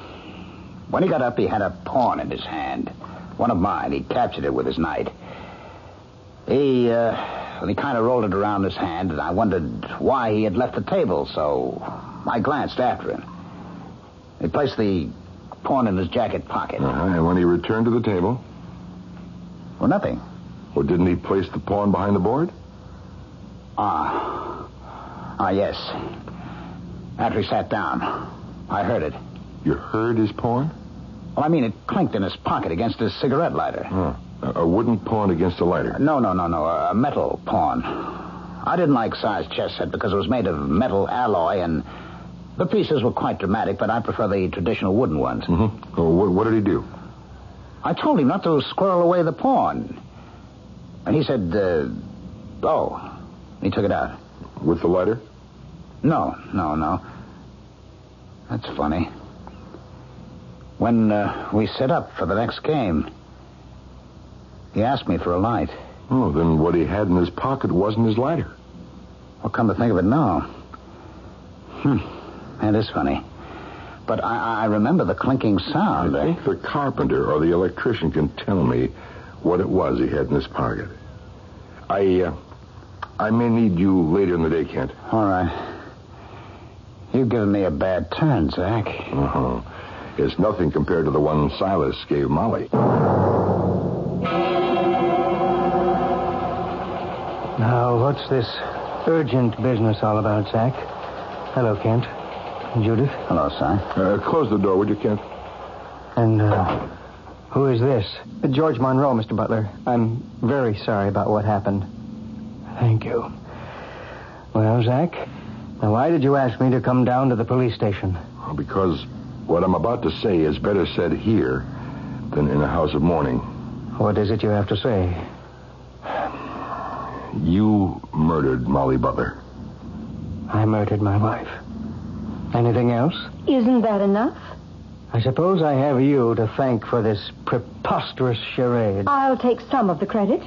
when he got up, he had a pawn in his hand. One of mine. He captured it with his knight. He, uh, well, he kind of rolled it around his hand, and I wondered why he had left the table, so I glanced after him. He placed the pawn in his jacket pocket. Uh-huh. And when he returned to the table, Well, nothing. well, didn't he place the pawn behind the board? Ah. Ah, yes. After he sat down, I heard it. You heard his pawn? Well, I mean, it clinked in his pocket against his cigarette lighter. Huh. A, a wooden pawn against a lighter. No, no, no, no. A metal pawn. I didn't like Si's chess set because it was made of metal alloy and the pieces were quite dramatic, but I prefer the traditional wooden ones. Mm-hmm. Oh, what, what did he do? I told him not to squirrel away the pawn. And he said, uh, oh. He took it out. With the lighter? No, no, no. That's funny. When uh, we set up for the next game, he asked me for a light. Oh, then what he had in his pocket wasn't his lighter. Well, come to think of it now. Hmm. That is funny. But I, I remember the clinking sound. I think the carpenter or the electrician can tell me what it was he had in his pocket. I, uh, I may need you later in the day, Kent. All right. You've given me a bad turn, Zach. Uh-huh. It's nothing compared to the one Silas gave Molly. Now, what's this urgent business all about, Zach? Hello, Kent. Judith. Hello, Si. Uh, close the door, would you, Kent? And uh, who is this? George Monroe, Mr. Butler. I'm very sorry about what happened. Thank you. Well, Zach, now why did you ask me to come down to the police station? Well, because what I'm about to say is better said here than in a house of mourning. What is it you have to say? You murdered Molly Butler. I murdered my wife. Anything else? Isn't that enough? I suppose I have you to thank for this preposterous charade. I'll take some of the credit.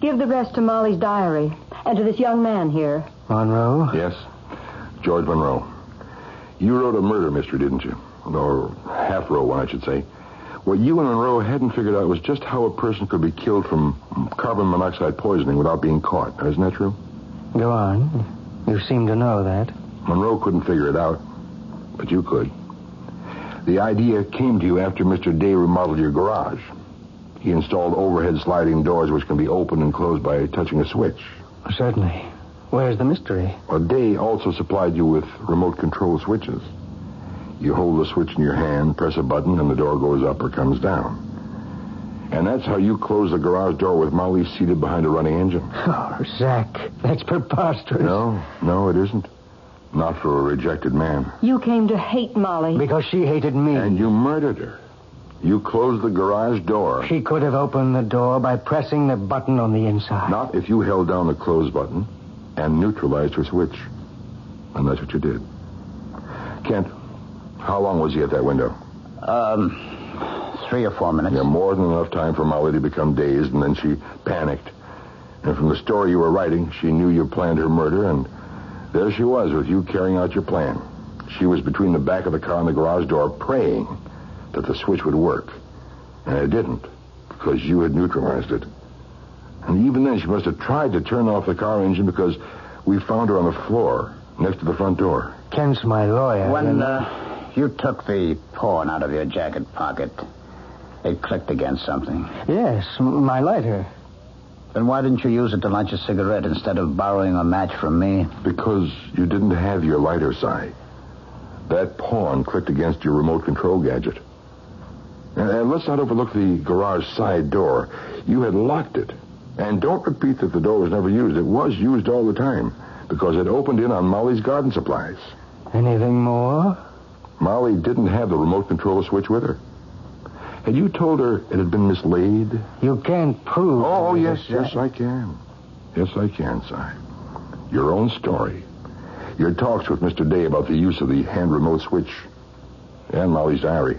Give the rest to Molly's diary and to this young man here. Monroe? Yes, George Monroe. You wrote a murder mystery, didn't you? Or half wrote one, I should say. What you and Monroe hadn't figured out was just how a person could be killed from carbon monoxide poisoning without being caught. Isn't that true? Go on. You seem to know that. Monroe couldn't figure it out, but you could. The idea came to you after Mr. Day remodeled your garage. he installed overhead sliding doors which can be opened and closed by touching a switch. Oh, certainly. Where's the mystery? Well, Day also supplied you with remote control switches. You hold the switch in your hand, press a button, and the door goes up or comes down. And that's how you close the garage door with Molly seated behind a running engine. Oh, Zach, that's preposterous. No, no, it isn't. Not for a rejected man. You came to hate Molly. Because she hated me. And you murdered her. You closed the garage door. She could have opened the door by pressing the button on the inside. Not if you held down the close button and neutralized her switch. And that's what you did. Kent, how long was he at that window? Um, three or four minutes. Yeah, more than enough time for Molly to become dazed, and then she panicked. And from the story you were writing, she knew you planned her murder, and there she was with you carrying out your plan. She was between the back of the car and the garage door, praying that the switch would work. And it didn't, because you had neutralized it. And even then, she must have tried to turn off the car engine because we found her on the floor next to the front door. Ken's my lawyer. When uh, you took the pawn out of your jacket pocket, it clicked against something. Yes, my lighter. Then why didn't you use it to light your cigarette instead of borrowing a match from me? Because you didn't have your lighter, Si. That pawn clicked against your remote control gadget. And, and let's not overlook the garage side door. You had locked it. And don't repeat that the door was never used. It was used all the time because it opened in on Molly's garden supplies. Anything more? Molly didn't have the remote control switch with her. Had you told her it had been mislaid? You can't prove. Oh, yes, yes, I can. Yes, I can, Si. Your own story. Your talks with Mr. Day about the use of the hand remote switch. And Molly's diary.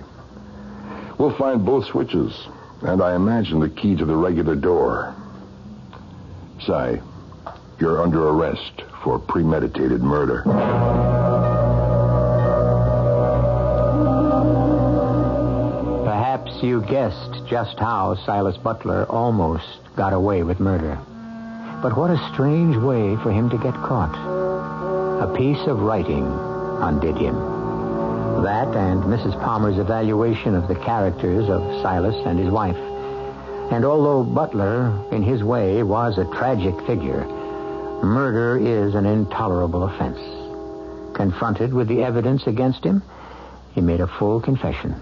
We'll find both switches, and I imagine the key to the regular door. Si, you're under arrest for premeditated murder. Perhaps you guessed just how Silas Butler almost got away with murder. But what a strange way for him to get caught. A piece of writing undid him. That and Mrs. Palmer's evaluation of the characters of Silas and his wife. And although Butler, in his way, was a tragic figure, murder is an intolerable offense. Confronted with the evidence against him, he made a full confession.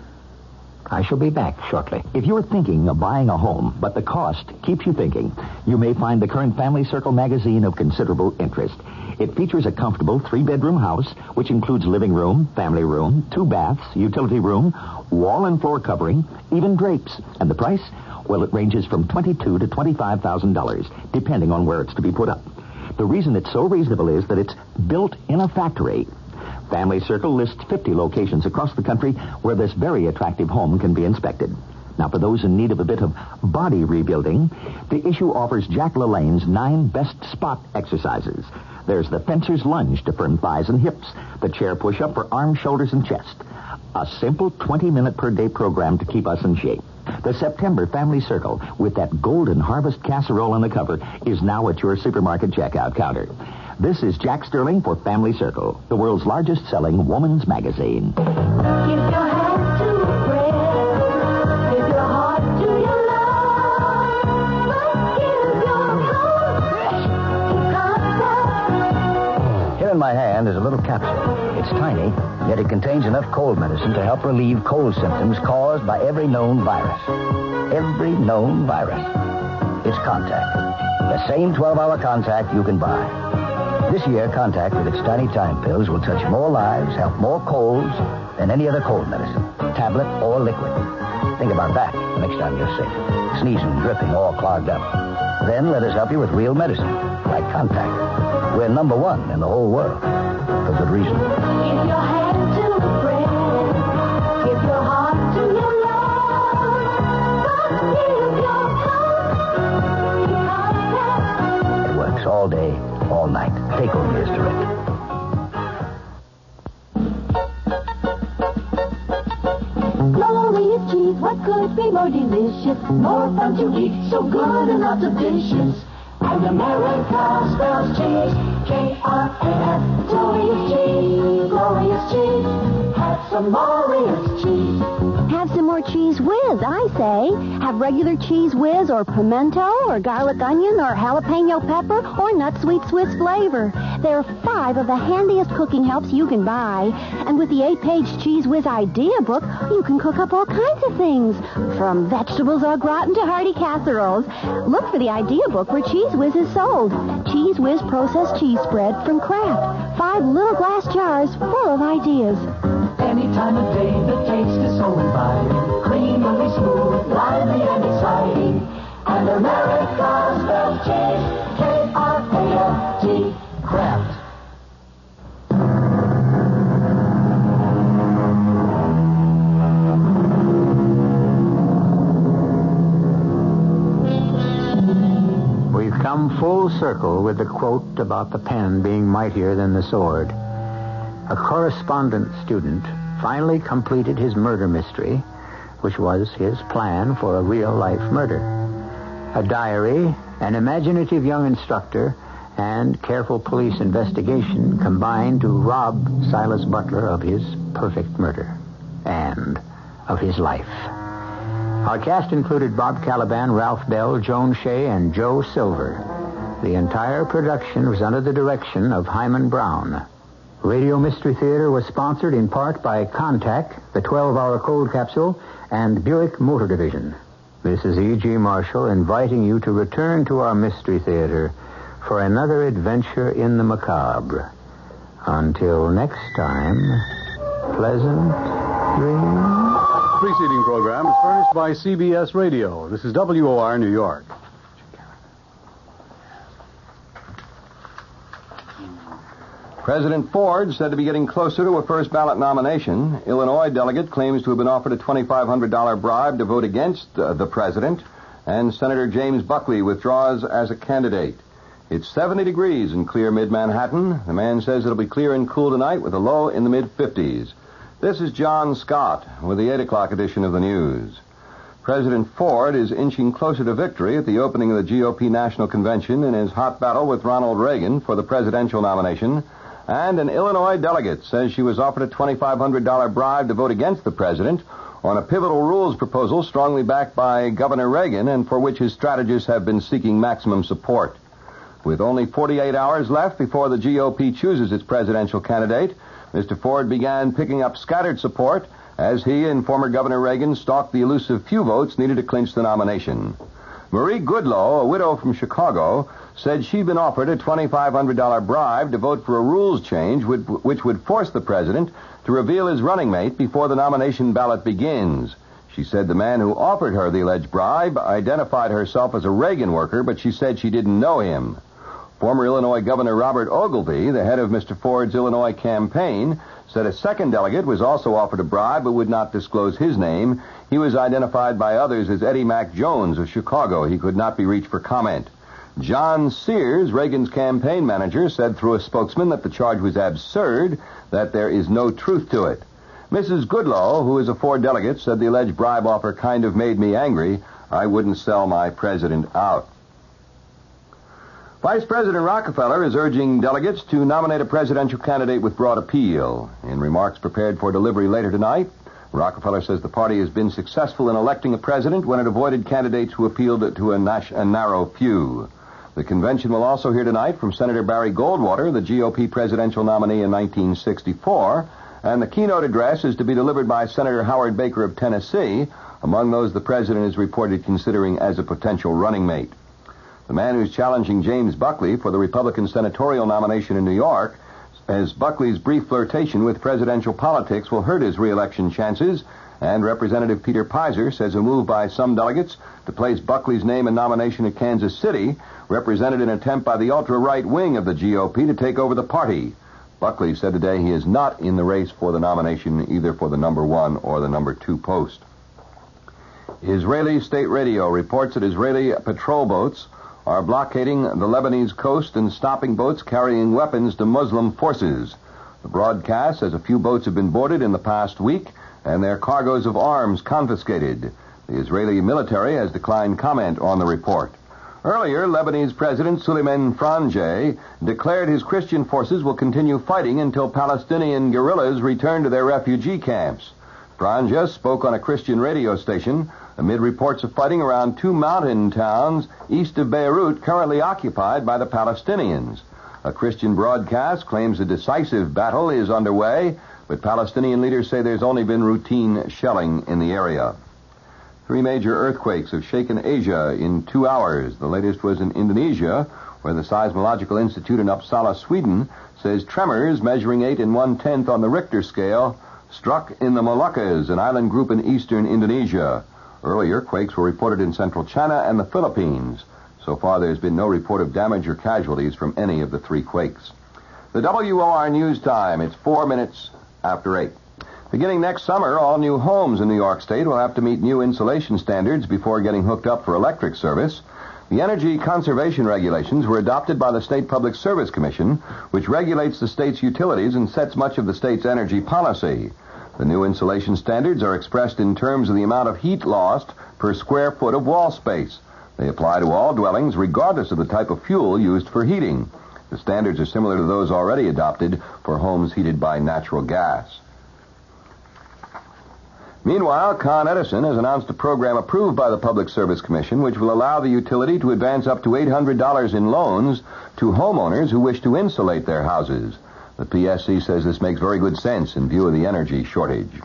I shall be back shortly. If you're thinking of buying a home, but the cost keeps you thinking, you may find the current Family Circle magazine of considerable interest. It features a comfortable three-bedroom house, which includes living room, family room, two baths, utility room, wall and floor covering, even drapes. And the price? Well, it ranges from twenty-two to twenty-five thousand dollars, depending on where it's to be put up. The reason it's so reasonable is that it's built in a factory. Family Circle lists 50 locations across the country where this very attractive home can be inspected. Now, for those in need of a bit of body rebuilding, the issue offers Jack LaLanne's nine best spot exercises. There's the fencer's lunge to firm thighs and hips, the chair push-up for arms, shoulders, and chest. A simple 20-minute per day program to keep us in shape. The September Family Circle, with that golden harvest casserole on the cover, is now at your supermarket checkout counter. This is Jack Sterling for Family Circle, the world's largest selling woman's magazine. Here in my hand is a little capsule. It's tiny, yet it contains enough cold medicine to help relieve cold symptoms caused by every known virus. Every known virus. It's Contac. The same 12-hour Contac you can buy. This year, Contac with its tiny time pills will touch more lives, help more colds than any other cold medicine, tablet or liquid. Think about that the next time you're sick. Sneezing, dripping, all clogged up. Then let us help you with real medicine, like Contac. We're number one in the whole world. For good reason. Take home years direct. Glorious cheese, what could be more delicious? More fun to eat, so good and lots of dishes. And America spells cheese, K-R-A-F, glorious cheese, glorious cheese. have some Whiz cheese. Have some more Cheez Whiz, I say. Have regular Cheez Whiz or pimento or garlic onion or jalapeno pepper or nut sweet Swiss flavor. There are five of the handiest cooking helps you can buy. And with the eight-page Cheez Whiz idea book, you can cook up all kinds of things. From vegetables au gratin to hearty casseroles. Look for the idea book where Cheez Whiz is sold. Cheez Whiz processed cheese spread from Kraft. Five little glass jars full of ideas. Any time of day, the taste is so inviting. Creamily smooth, lively and exciting. And America spells cheese. K-R-A-F-T. Kraft. We've come full circle with the quote about the pen being mightier than the sword. A correspondence student finally completed his murder mystery, which was his plan for a real life murder. A diary, an imaginative young instructor, and careful police investigation combined to rob Silas Butler of his perfect murder and of his life. Our cast included Bob Kaliban, Ralph Bell, Joan Shay, and Joe Silver. The entire production was under the direction of Himan Brown. Radio Mystery Theater was sponsored in part by Contac, the 12-hour cold capsule, and Buick Motor Division. This is E.G. Marshall inviting you to return to our Mystery Theater for another adventure in the macabre. Until next time, pleasant dreams. Preceding program is furnished by CBS Radio. This is WOR New York. President Ford said to be getting closer to a first ballot nomination. Illinois delegate claims to have been offered a $2,500 bribe to vote against uh, the president, and Senator James Buckley withdraws as a candidate. It's 70 degrees in clear mid-Manhattan. The man says it'll be clear and cool tonight with a low in the mid-50s. This is John Scott with the 8 o'clock edition of the news. President Ford is inching closer to victory at the opening of the GOP National Convention in his hot battle with Ronald Reagan for the presidential nomination. And an Illinois delegate says she was offered a $2,500 bribe to vote against the president on a pivotal rules proposal strongly backed by Governor Reagan and for which his strategists have been seeking maximum support. With only 48 hours left before the GOP chooses its presidential candidate, Mr. Ford began picking up scattered support as he and former Governor Reagan stalked the elusive few votes needed to clinch the nomination. Marie Goodloe, a widow from Chicago, said she'd been offered a $2,500 bribe to vote for a rules change which would force the president to reveal his running mate before the nomination ballot begins. She said the man who offered her the alleged bribe identified herself as a Reagan worker, but she said she didn't know him. Former Illinois Governor Robert Ogilvie, the head of Mr. Ford's Illinois campaign, said a second delegate was also offered a bribe but would not disclose his name. He was identified by others as Eddie Mac Jones of Chicago. He could not be reached for comment. John Sears, Reagan's campaign manager, said through a spokesman that the charge was absurd, that there is no truth to it. Mrs. Goodloe, who is a Ford delegate, said the alleged bribe offer kind of made me angry. I wouldn't sell my president out. Vice President Rockefeller is urging delegates to nominate a presidential candidate with broad appeal. In remarks prepared for delivery later tonight, Rockefeller says the party has been successful in electing a president when it avoided candidates who appealed to a, nas- a narrow few. The convention will also hear tonight from Senator Barry Goldwater, the GOP presidential nominee in 1964, and the keynote address is to be delivered by Senator Howard Baker of Tennessee, among those the president is reported considering as a potential running mate. The man who's challenging James Buckley for the Republican senatorial nomination in New York as Buckley's brief flirtation with presidential politics will hurt his reelection chances, and Representative Peter Peyser says a move by some delegates to place Buckley's name in nomination at Kansas City represented an attempt by the ultra-right wing of the GOP to take over the party. Buckley said today he is not in the race for the nomination either for the number one or the number two post. Israeli state radio reports that Israeli patrol boats are blockading the Lebanese coast and stopping boats carrying weapons to Muslim forces. The broadcast says a few boats have been boarded in the past week and their cargoes of arms confiscated. The Israeli military has declined comment on the report. Earlier, Lebanese President Suleiman Frangieh declared his Christian forces will continue fighting until Palestinian guerrillas return to their refugee camps. Frangieh spoke on a Christian radio station amid reports of fighting around two mountain towns east of Beirut currently occupied by the Palestinians. A Christian broadcast claims a decisive battle is underway, but Palestinian leaders say there's only been routine shelling in the area. Three major earthquakes have shaken Asia in two hours. The latest was in Indonesia, where the Seismological Institute in Uppsala, Sweden, says tremors measuring eight and one tenth on the Richter scale struck in the Moluccas, an island group in eastern Indonesia. Earlier, quakes were reported in central China and the Philippines. So far, there's been no report of damage or casualties from any of the three quakes. The WOR News Time, it's four minutes after eight. Beginning next summer, all new homes in New York State will have to meet new insulation standards before getting hooked up for electric service. The energy conservation regulations were adopted by the State Public Service Commission, which regulates the state's utilities and sets much of the state's energy policy. The new insulation standards are expressed in terms of the amount of heat lost per square foot of wall space. They apply to all dwellings regardless of the type of fuel used for heating. The standards are similar to those already adopted for homes heated by natural gas. Meanwhile, Con Edison has announced a program approved by the Public Service Commission which will allow the utility to advance up to $800 in loans to homeowners who wish to insulate their houses. The PSC says this makes very good sense in view of the energy shortage.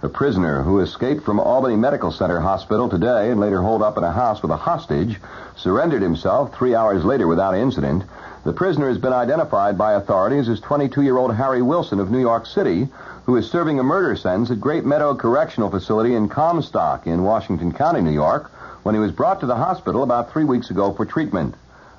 The prisoner who escaped from Albany Medical Center Hospital today and later holed up in a house with a hostage surrendered himself three hours later without incident. The prisoner has been identified by authorities as 22-year-old Harry Wilson of New York City, who is serving a murder sentence at Great Meadow Correctional Facility in Comstock in Washington County, New York, when he was brought to the hospital about three weeks ago for treatment.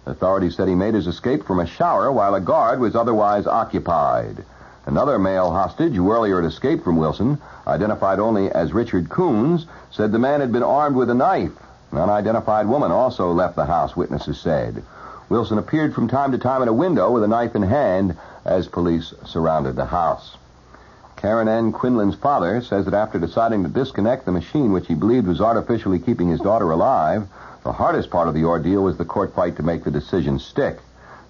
Authorities said he made his escape from a shower while a guard was otherwise occupied. Another male hostage who earlier had escaped from Wilson, identified only as Richard Coons, said the man had been armed with a knife. An unidentified woman also left the house, witnesses said. Wilson appeared from time to time at a window with a knife in hand as police surrounded the house. Karen Ann Quinlan's father says that after deciding to disconnect the machine which he believed was artificially keeping his daughter alive, the hardest part of the ordeal was the court fight to make the decision stick.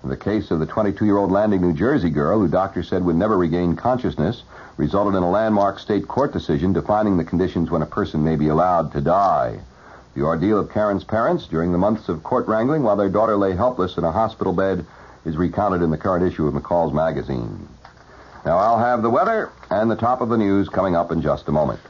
The case of the 22-year-old Landing, New Jersey girl, who doctors said would never regain consciousness, resulted in a landmark state court decision defining the conditions when a person may be allowed to die. The ordeal of Karen's parents during the months of court wrangling while their daughter lay helpless in a hospital bed is recounted in the current issue of McCall's magazine. Now I'll have the weather and the top of the news coming up in just a moment.